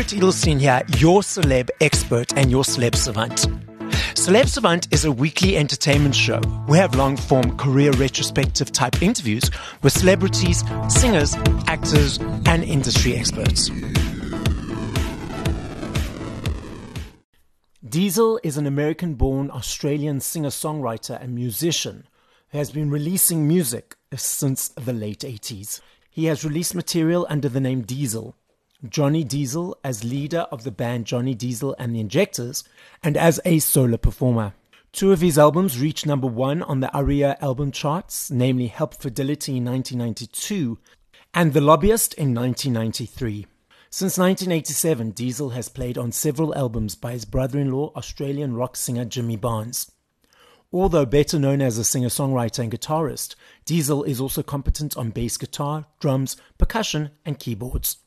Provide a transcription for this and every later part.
Barrett Edelstein here, your celeb expert and your celeb savant. Celeb Savant is a weekly entertainment show. We have long form career retrospective type interviews with celebrities, singers, actors, and industry experts. Diesel is an American born Australian singer songwriter and musician who has been releasing music since the late 80s. He has released material under the name Diesel, Johnny Diesel as leader of the band Johnny Diesel and the Injectors, and as a solo performer. Two of his albums reached number one on the ARIA album charts, namely Hepfidelity in 1992 and The Lobbyist in 1993. Since 1987, Diesel has played on several albums by his brother in law, Australian rock singer Jimmy Barnes. Although better known as a singer songwriter and guitarist, Diesel is also competent on bass guitar, drums, percussion, and keyboards.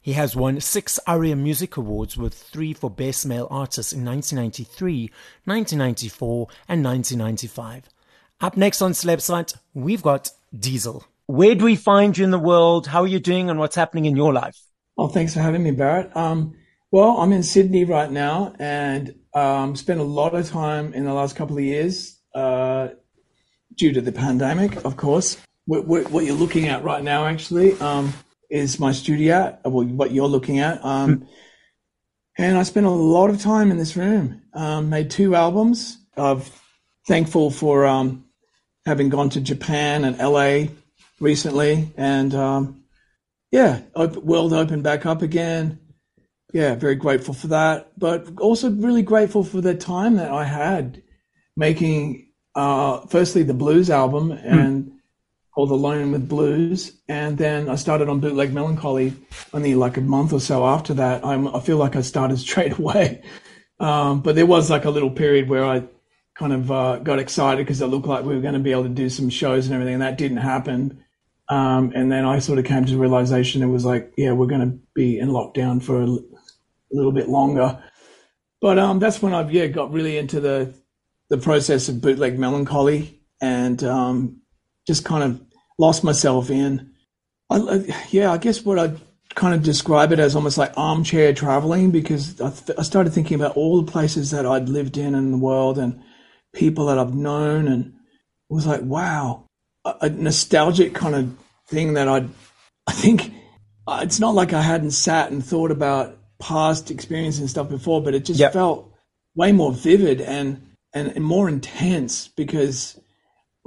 He has won six ARIA Music Awards with three for Best Male Artist in 1993, 1994, and 1995. Up next on Celeb we've got Diesel. Where do we find you in the world? How are you doing and what's happening in your life? Oh, thanks for having me, Barrett. Um, well, I'm in Sydney right now and um, spent a lot of time in the last couple of years uh, due to the pandemic, of course. What, what, what, you're looking at right now, actually, um, is my studio, well, what you're looking at. Um, and I spent a lot of time in this room. Um, made two albums. I'm thankful for um, having gone to Japan and LA recently, and um, yeah, world opened back up again. Yeah, very grateful for that, but also really grateful for the time that I had making, uh, firstly the blues album and. Mm called Alone with Blues. And then I started on Bootleg Melancholy only like a month or so after that. I'm, i feel like I started straight away. Um, but there was like a little period where I kind of uh, got excited because it looked like we were going to be able to do some shows and everything. And that didn't happen. Um, and then I sort of came to the realization it was like, yeah, we're going to be in lockdown for a little bit longer. But um, that's when I've yeah got really into the the process of bootleg melancholy and um, just kind of lost myself in. I, yeah, I guess what I kind of describe it as almost like armchair traveling because I, th- I, started thinking about all the places that I'd lived in in the world and people that I've known, and it was like, wow, a, a nostalgic kind of thing that I'd, I think uh, it's not like I hadn't sat and thought about past experience and stuff before, but it just yep. felt way more vivid and, and, and more intense because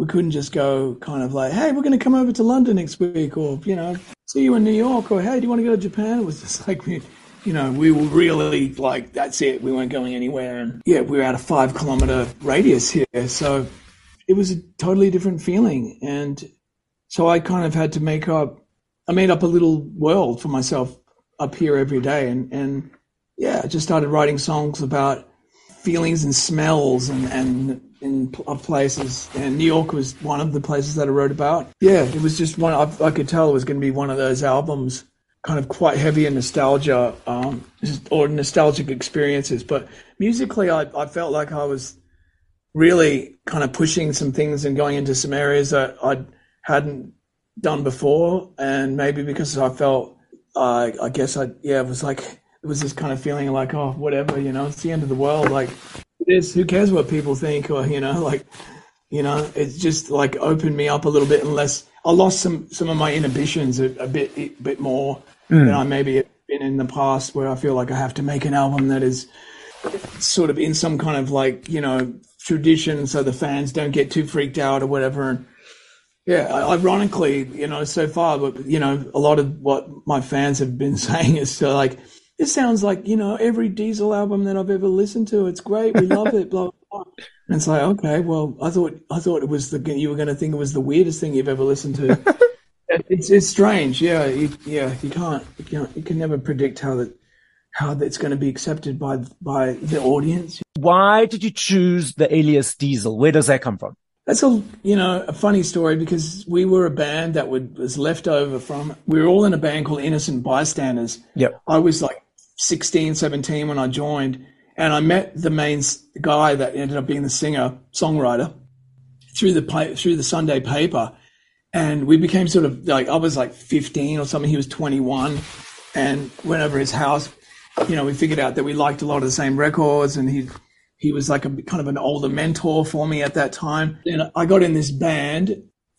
we couldn't just go kind of like, hey, we're going to come over to London next week, or you know, see you in New York, or hey, do you want to go to Japan? It was just like we, you know, we were really like, that's it. We weren't going anywhere, and yeah, we were at a five kilometer radius here, so it was a totally different feeling, and so I kind of had to make up, I made up a little world for myself up here every day, and and yeah, I just started writing songs about feelings and smells and and in places, and New York was one of the places that I wrote about. Yeah, it was just one. I, I could tell it was going to be one of those albums, kind of quite heavy in nostalgia, um, or nostalgic experiences. But musically, I, I felt like I was really kind of pushing some things and going into some areas that I hadn't done before, and maybe because I felt, uh, I guess I yeah, it was like it was this kind of feeling like oh whatever, you know, it's the end of the world, like it is. Who cares what people think? Or you know, like you know, it's just like opened me up a little bit. Unless I lost some some of my inhibitions a, a bit a bit more mm. than I maybe have been in the past, where I feel like I have to make an album that is sort of in some kind of like you know tradition, so the fans don't get too freaked out or whatever. And yeah, ironically, you know, so far, but you know, a lot of what my fans have been saying is to like it sounds like you know every Diesel album that I've ever listened to. It's great, we love it, blah, blah. And it's like, okay, well, I thought I thought it was the you were going to think it was the weirdest thing you've ever listened to. it's it's strange, yeah, you, yeah. You can't you can't you can never predict how that how that's going to be accepted by by the audience. Why did you choose the alias Diesel? Where does that come from? That's a you know a funny story because we were a band that would, was left over from. We were all in a band called Innocent Bystanders. Yep. I was like 16, 17 when I joined. And I met the main guy that ended up being the singer songwriter through the through the Sunday paper, and we became sort of like I was like 15 or something. He was 21, and went over his house. You know, we figured out that we liked a lot of the same records, and he he was like a kind of an older mentor for me at that time. And I got in this band,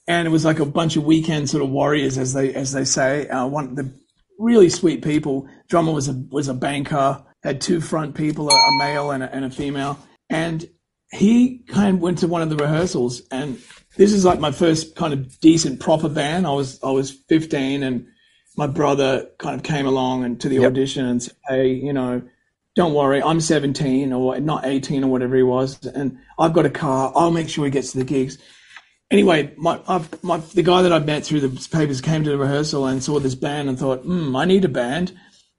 and it was like a bunch of weekend sort of warriors, as they as they say. Uh, one the really sweet people. Drummer was a was a banker. Had two front people, a, a male and a, and a female, and he kind of went to one of the rehearsals and this is like my first kind of decent proper band. I was I was 15 and my brother kind of came along and to the yep. audition and said, "Hey, you know, don't worry, I'm 17 or not 18 or whatever he was, and I've got a car. I'll make sure he gets to the gigs." Anyway, my, my the guy that I met through the papers came to the rehearsal and saw this band and thought, "Hmm, I need a band."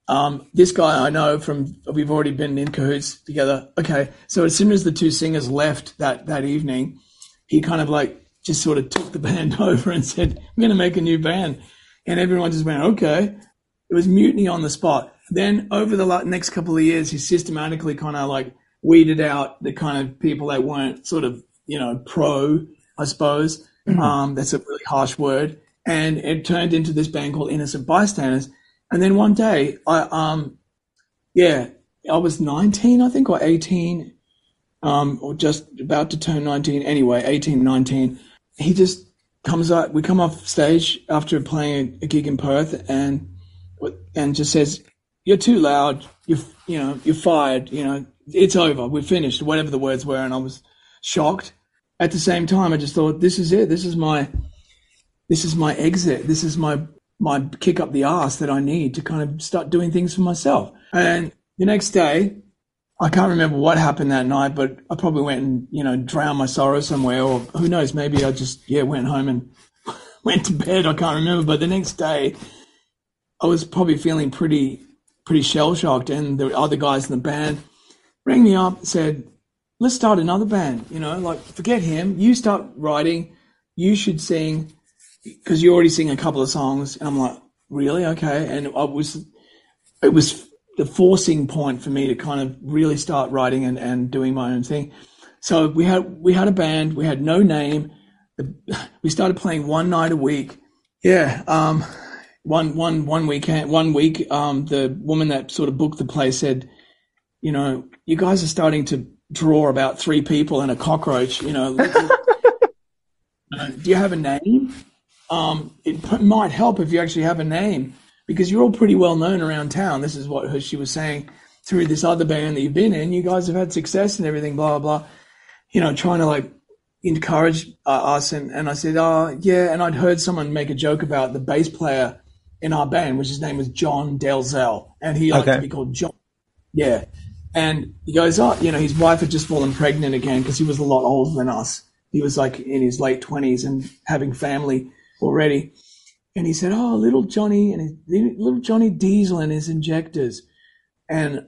Um, this guy I know from we've already been in cahoots together. Okay, so as soon as the two singers left that that evening, he kind of like just sort of took the band over and said, "I'm going to make a new band," and everyone just went, "Okay." It was mutiny on the spot. Then over the next couple of years, he systematically kind of like weeded out the kind of people that weren't sort of you know pro, I suppose. Mm-hmm. Um, that's a really harsh word, and it turned into this band called Innocent Bystanders. And then one day, I um, yeah, I was 19, I think, or 18, um, or just about to turn 19. Anyway, 18, 19 he just comes up. We come off stage after playing a, gig in Perth, and and just says, "You're too loud. You're, you know you're fired. You know it's over. We're finished." Whatever the words were, and I was shocked. At the same time, I just thought, "This is it. This is my this is my exit. This is my my kick up the ass that I need to kind of start doing things for myself." And the next day, I can't remember what happened that night, but I probably went and, you know, drowned my sorrow somewhere, or who knows, maybe I just, yeah, went home and went to bed. I can't remember. But the next day, I was probably feeling pretty, pretty shell shocked. And the other guys in the band rang me up, said, let's start another band. You know, like, forget him. You start writing. You should sing because you already sing a couple of songs. And I'm like, really? Okay. And I was, it was the forcing point for me to kind of really start writing and, and doing my own thing. So we had we had a band. We had no name. We started playing one night a week. Yeah. Um, one one one weekend one week. Um, the woman that sort of booked the place said, you know, you guys are starting to draw about three people and a cockroach. You know, do you have a name? Um, it might help if you actually have a name because you're all pretty well known around town. This is what she was saying through this other band that you've been in. You guys have had success and everything, blah, blah, blah. You know, trying to like encourage uh, us. And, and I said, oh, yeah. And I'd heard someone make a joke about the bass player in our band, which his name was John Dalzell. And he liked okay. to be called John. Yeah. And he goes, oh, you know, his wife had just fallen pregnant again because he was a lot older than us. He was like in his late 20s and having family already and he said, "Oh, little Johnny and his, little Johnny Diesel and his injectors," and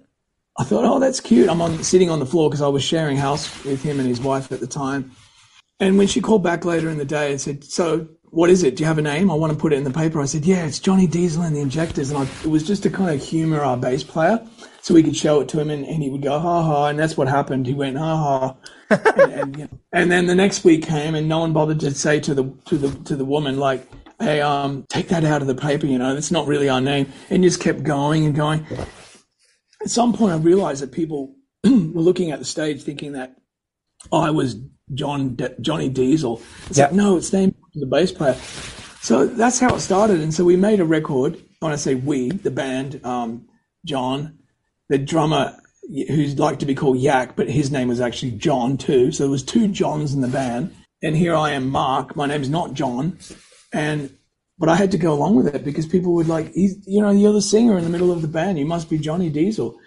I thought, "Oh, that's cute." I'm on sitting on the floor because I was sharing house with him and his wife at the time. And when she called back later in the day and said, "So, what is it? Do you have a name? I want to put it in the paper." I said, "Yeah, it's Johnny Diesel and the Injectors," and I, it was just to kind of humour our bass player, so we could show it to him, and, and he would go, "Ha ha," and that's what happened. He went, "Ha ha." and, and, you know, and then the next week came, and no one bothered to say to the to the to the woman like, hey, um, take that out of the paper, you know, that's not really our name. And just kept going and going. At some point, I realized that people were looking at the stage thinking that I was John Johnny Diesel. It's yep. like, no, it's named the bass player. So that's how it started. And so we made a record. When I say we, the band, um, John, the drummer who's like to be called Yak, but his name was actually John too. So there was two Johns in the band. And here I am, Mark. My name's not John. And but I had to go along with it because people would like, he's, you know, you're the singer in the middle of the band. You must be Johnny Diesel.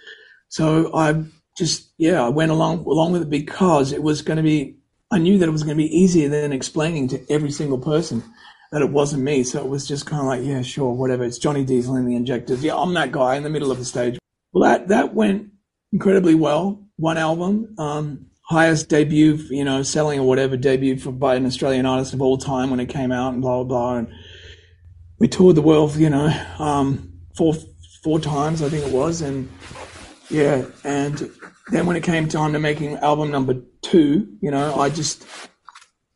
So I just, yeah, I went along along with it because it was going to be. I knew that it was going to be easier than explaining to every single person that it wasn't me. So it was just kind of like, yeah, sure, whatever. It's Johnny Diesel in the Injectors. Yeah, I'm that guy in the middle of the stage. Well, that that went incredibly well. One album, um, highest debut, you know, selling or whatever debut for by an Australian artist of all time when it came out, and blah blah blah. And we toured the world, you know, um, four four times I think it was, and yeah, and then when it came time to making album number two, you know, I just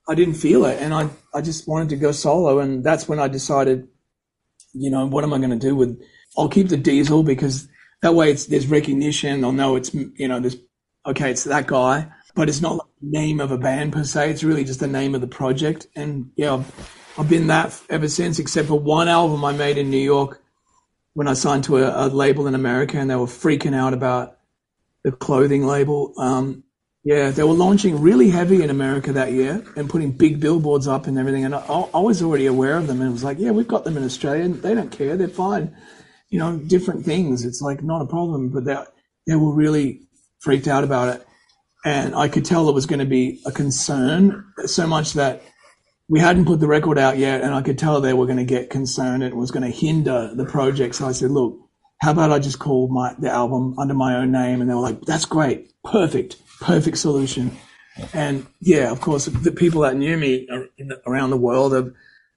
I didn't feel it, and I I just wanted to go solo, and that's when I decided, you know, what am I going to do with I'll keep the diesel because that way it's there's recognition. I'll know it's you know there's okay, it's that guy, but it's not like the name of a band per se. It's really just the name of the project. And yeah, I've, I've been that ever since, except for one album I made in New York when I signed to a, a label in America, and they were freaking out about the clothing label. Um, yeah, they were launching really heavy in America that year and putting big billboards up and everything. And I, I was already aware of them and it was like, yeah, we've got them in Australia. And they don't care. They're fine. You know, different things. It's like not a problem. But they, they were really freaked out about it. And I could tell it was going to be a concern so much that we hadn't put the record out yet. And I could tell they were going to get concerned. It was going to hinder the project. So I said, look, how about I just call my, the album under my own name? And they were like, that's great. Perfect perfect solution. And yeah, of course, the people that knew me around the world,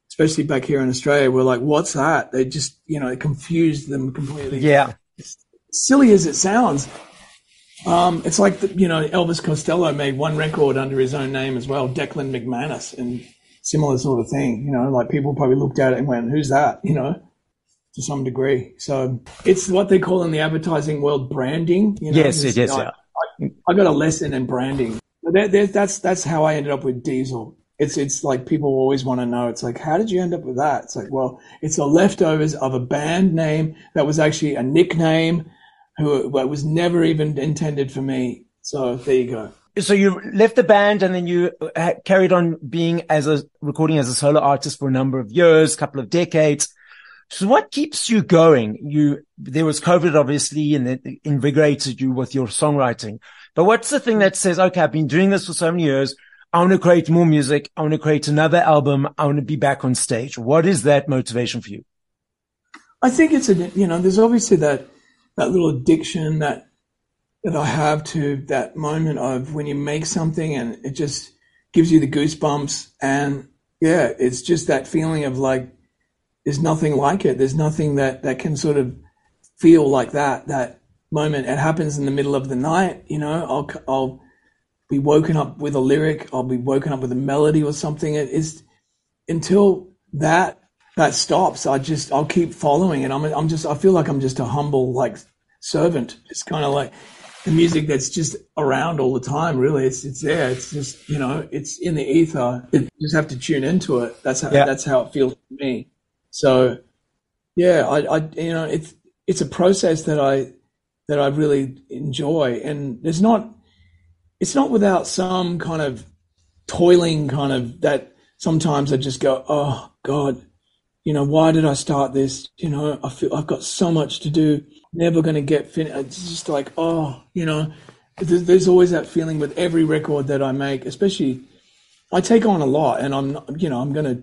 especially back here in Australia, were like, "What's that?" They just, you know, it confused them completely. Yeah, silly as it sounds, um, it's like the, you know Elvis Costello made one record under his own name as well, Declan MacManus, and similar sort of thing. You know, like people probably looked at it and went, "Who's that?" You know, to some degree. So it's what they call in the advertising world branding. You know? Yes, yes, yes. yeah. I got a lesson in branding. That, that, that's that's how I ended up with Diesel. It's it's like people always want to know. It's like, how did you end up with that? It's like, well, it's the leftovers of a band name that was actually a nickname, who was never even intended for me. So there you go. So you left the band and then you uh, carried on being as a recording as a solo artist for a number of years, couple of decades. So what keeps you going? You, there was COVID obviously and it invigorated you with your songwriting. But what's the thing that says, okay, I've been doing this for so many years. I want to create more music. I want to create another album. I want to be back on stage. What is that motivation for you? I think it's a, you know, there's obviously that, that little addiction that, that I have to that moment of when you make something and it just gives you the goosebumps. And yeah, it's just that feeling of like, there's nothing like it. There's nothing that, that can sort of feel like that, that moment. It happens in the middle of the night, you know, I'll, I'll be woken up with a lyric. I'll be woken up with a melody or something. It is until that, that stops. I just, I'll keep following it. I'm, I'm just, I feel like I'm just a humble, like servant. It's kind of like the music that's just around all the time. Really. It's, it's there. It's just, you know, it's in the ether. You just have to tune into it. That's how, yeah. that's how it feels to me. So yeah, I, I, you know, it's, it's a process that I, that I really enjoy. And there's not, it's not without some kind of toiling kind of that sometimes I just go, Oh God, you know, why did I start this? You know, I feel I've got so much to do, never going to get finished. It's just like, Oh, you know, there's, there's always that feeling with every record that I make, especially I take on a lot and I'm, you know, I'm going to,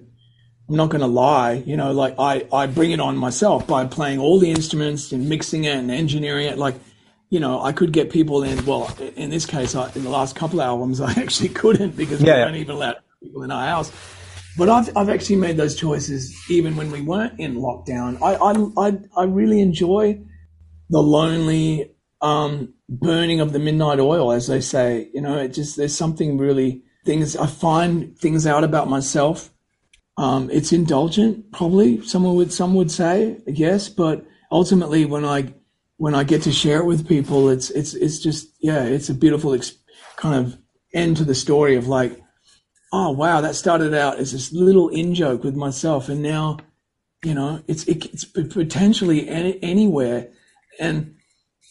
I'm not going to lie, you know, like I, I bring it on myself by playing all the instruments and mixing it and engineering it. Like, you know, I could get people in. Well, in this case, I, in the last couple of albums, I actually couldn't because yeah, we weren't even allowed people in our house. But I've, I've actually made those choices even when we weren't in lockdown. I, I, I, I really enjoy the lonely, um, burning of the midnight oil, as they say. You know, it just, there's something really, things, I find things out about myself um, it's indulgent, probably someone would some would say yes, but ultimately, when I when I get to share it with people, it's it's it's just yeah, it's a beautiful ex- kind of end to the story of like, oh wow, that started out as this little in joke with myself, and now, you know, it's it, it's potentially any, anywhere, and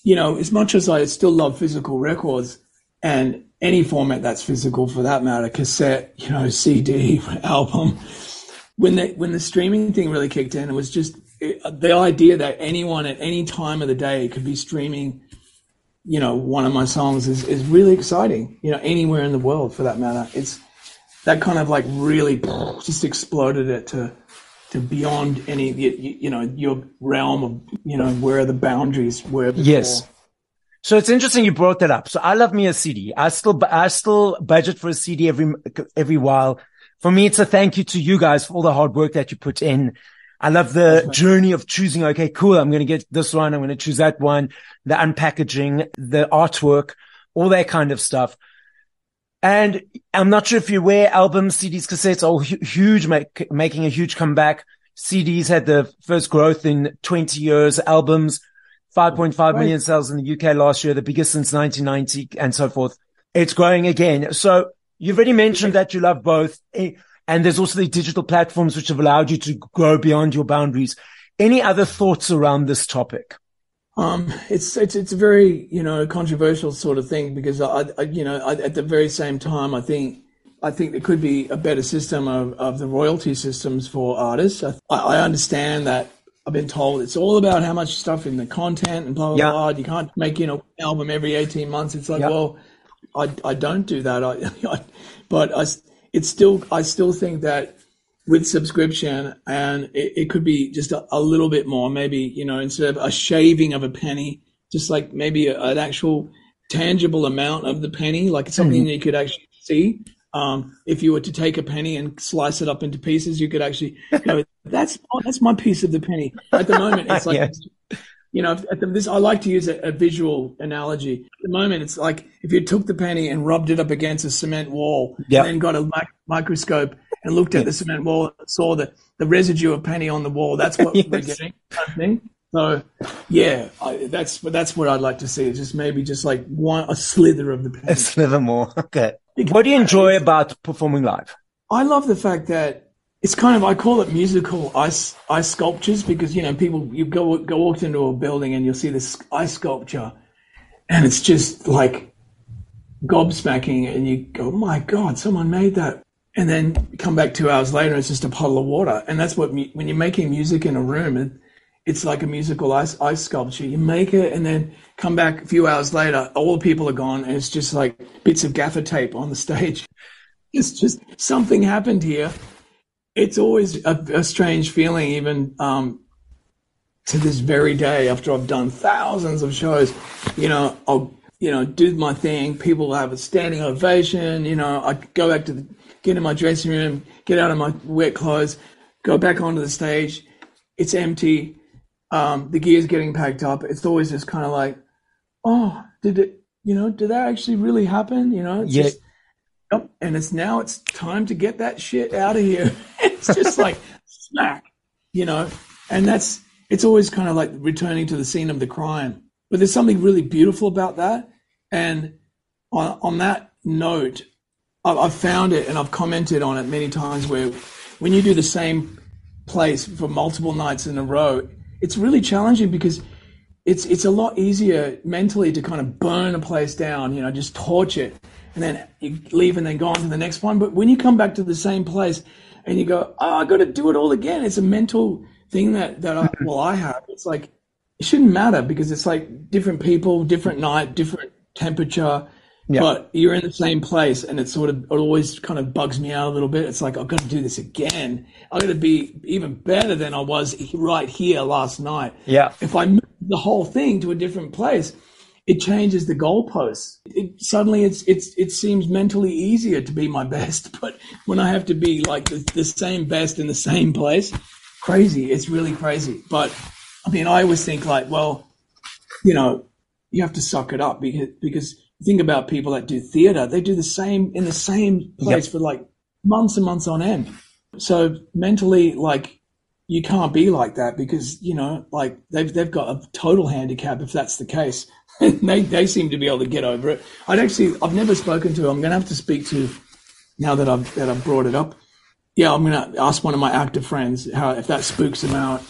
you know, as much as I still love physical records and any format that's physical for that matter, cassette, you know, CD, album when the when the streaming thing really kicked in, it was just it, the idea that anyone at any time of the day could be streaming, you know, one of my songs is is really exciting. You know, anywhere in the world for that matter. It's that kind of like really just exploded it to to beyond any you, you know your realm of you know where are the boundaries were before. yes so it's interesting you brought that up so i love me a cd i still i still budget for a cd every every while for me, it's a thank you to you guys for all the hard work that you put in. I love the journey of choosing. Okay, cool. I'm going to get this one. I'm going to choose that one, the unpackaging, the artwork, all that kind of stuff. And I'm not sure if you're aware, albums, CDs, cassettes are huge, make, making a huge comeback. CDs had the first growth in 20 years, albums, 5.5 million sales in the UK last year, the biggest since 1990 and so forth. It's growing again. So you've already mentioned that you love both. eh, And there's also the digital platforms which have allowed you to grow beyond your boundaries. Any other thoughts around this topic? Um, it's it's it's a very you know controversial sort of thing because I, I you know I, at the very same time I think I think there could be a better system of, of the royalty systems for artists. I, I understand that I've been told it's all about how much stuff in the content and blah blah Yeah. blah. You can't make you know an album every eighteen months. It's like Yeah. well, I I don't do that. I, I but I it's still I still think that with subscription and it, it could be just a, a little bit more maybe you know instead of a shaving of a penny just like maybe a, an actual tangible amount of the penny like something that you could actually see um, if you were to take a penny and slice it up into pieces you could actually go that's oh, that's my piece of the penny at the moment it's like Yes. You know, at the, this I like to use a, a visual analogy. At the moment, it's like if you took the penny and rubbed it up against a cement wall, Yep. and then got a mic- microscope and looked at the cement wall, and saw the, the residue of penny on the wall. That's what we're getting, of thing. So, yeah, I, that's that's what I'd like to see. It's Just maybe just like one a slither of the penny. A sliver more. Okay. What do you enjoy about performing live? I love the fact that it's kind of I call it musical ice ice sculptures because you know people you go go walk into a building and you'll see this ice sculpture and it's just like gobsmacking and you go oh my god someone made that. And then come back two hours later it's just a puddle of water. And that's what when you're making music in a room it, it's like a musical ice ice sculpture. You make it and then come back a few hours later all the people are gone and it's just like bits of gaffer tape on the stage. It's just something happened here it's always a, a strange feeling, even um, to this very day. After I've done thousands of shows, you know, I'll you know do my thing. People have a standing ovation. You know, I go back to the, get in my dressing room, get out of my wet clothes, go back onto the stage. It's empty. Um, the gear's getting packed up. It's always just kind of like, oh, did it? You know, did that actually really happen? You know, it's Yeah. just Yep. And it's now it's time to get that shit out of here. it's just like smack, you know, and that's, it's always kind of like returning to the scene of the crime. But there's something really beautiful about that. And on, on that note, I've, I've found it and I've commented on it many times where when you do the same place for multiple nights in a row, it's really challenging because it's it's a lot easier mentally to kind of burn a place down, you know, just torch it, and then you leave and then go on to the next one. But when you come back to the same place and you go, oh, I got to do it all again, it's a mental thing that that I, mm-hmm. well I have. It's like it shouldn't matter because it's like different people, different night, different temperature. Yeah. But you're in the same place, and it sort of it always kind of bugs me out a little bit. It's like I've got to do this again. I've got to be even better than I was right here last night Yeah. if I move the whole thing to a different place, it changes the goalposts. It, suddenly, it's it's it seems mentally easier to be my best. But when I have to be like the, the same best in the same place, crazy. It's really crazy. But I mean, I always think like, well, you know, you have to suck it up because because think about people that do theater. They do the same in the same place for like months and months on end. So mentally, like you can't be like that because you know like they've they've got a total handicap if that's the case. They they seem to be able to get over it. I'd actually i've never spoken to i'm going to have to speak to now that i've that i've brought it up. Yeah i'm going to ask one of my actor friends how if that spooks them out.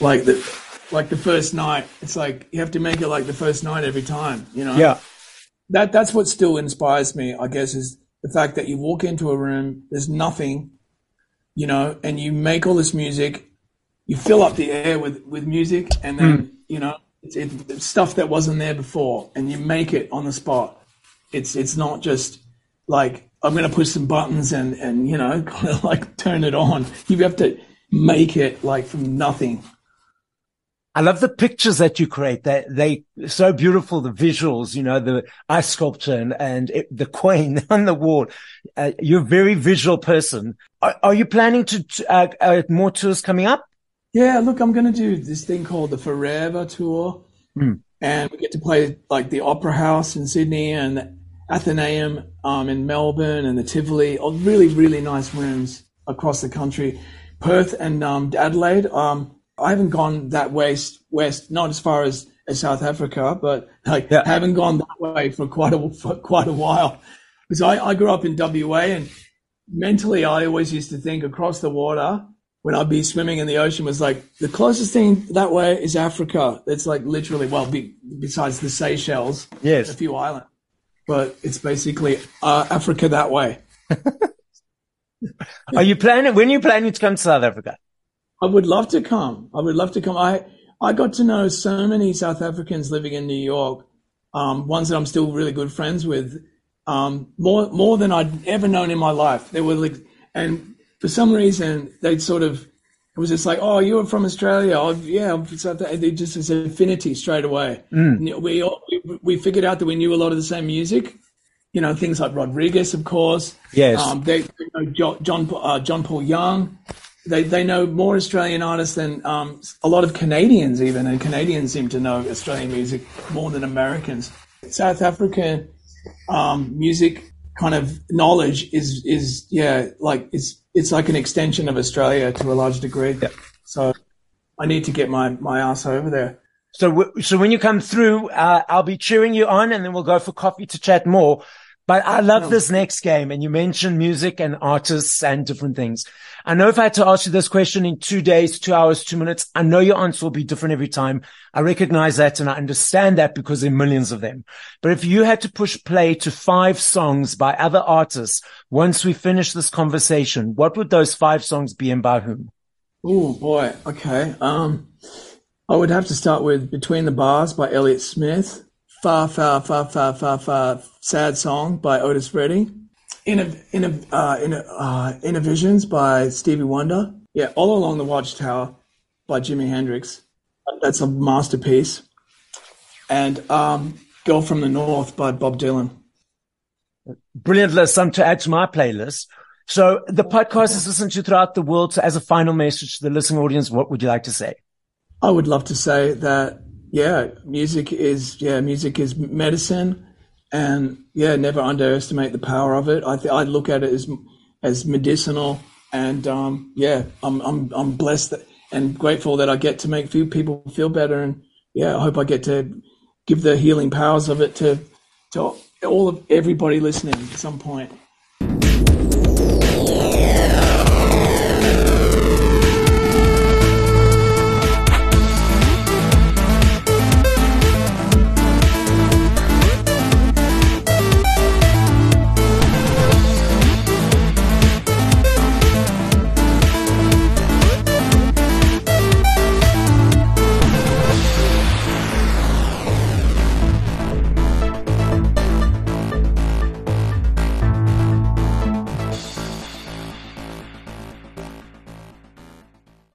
Like the like the first night it's like you have to make it like the first night every time you know? Yeah. that that's what still inspires me, I guess, is the fact that you walk into a room, there's nothing, you know, and you make all this music, you fill up the air with with music, and then you know it's, it's stuff that wasn't there before, and you make it on the spot. It's it's not just like I'm going to push some buttons and and you know kind of like turn it on. You have to make it like from nothing. I love the pictures that you create. They they so beautiful. The visuals, you know, the ice sculpture and, and it, the queen on the wall. Uh, you're a very visual person. Are, are you planning to uh, uh, more tours coming up? Yeah, look, I'm going to do this thing called the Forever Tour. And we get to play like the Opera House in Sydney and the Athenaeum um, in Melbourne and the Tivoli, all really, really nice rooms across the country. Perth and um, Adelaide. Um, I haven't gone that west, west, not as far as, as South Africa, but like Yeah. haven't gone that way for quite a for quite a while. Because I, I grew up in WA, and mentally, I always used to think across the water when I'd be swimming in the ocean was like the closest thing that way is Africa. It's like literally, well, be, besides the Seychelles, Yes. a few islands, but it's basically uh, Africa that way. Are you planning? When are you planning to come to South Africa? I would love to come. I would love to come. I I got to know so many South Africans living in New York, um, ones that I'm still really good friends with, um, more more than I'd ever known in my life. They were like, and for some reason they'd sort of it was just like, oh, you're from Australia. Oh, yeah, I'm from South. Africa. They just this affinity straight away. We, all, we we figured out that we knew a lot of the same music. You know, things like Rodriguez, of course. Yes. Um, they, they know Jo- John uh, John Paul Young. They they know more Australian artists than um, a lot of Canadians even, and Canadians seem to know Australian music more than Americans. South African um, music kind of knowledge is is yeah like it's it's like an extension of Australia to a large degree. Yeah. So I need to get my my ass over there. So, w- so when you come through, uh, I'll be cheering you on and then we'll go for coffee to chat more. But I love this next game and you mentioned music and artists and different things. I know if I had to ask you this question in two days, two hours, two minutes, I know your answer will be different every time. I recognize that and I understand that because there are millions of them. But if you had to push play to five songs by other artists once we finish this conversation, what would those five songs be and by whom? Oh boy. Okay. Um, I would have to start with "Between the Bars" by Elliott Smith. "Far, Far, Far, Far, Far, Far," sad song by Otis Redding. "In a, in a, uh, in a, uh, Innervisions" by Stevie Wonder. Yeah, "All Along the Watchtower" by Jimi Hendrix. That's a masterpiece. And um, "Girl from the North" by Bob Dylan. brilliant list, some to add to my playlist. So the podcast is listened to throughout the world. So as a final message to the listening audience, what would you like to say? I would love to say that, yeah, music is, yeah, music is medicine and yeah, never underestimate the power of it. I th- I look at it as, as medicinal and, um, yeah, I'm, I'm, I'm blessed that, and grateful that I get to make few people feel better. And yeah, I hope I get to give the healing powers of it to, to all of everybody listening at some point.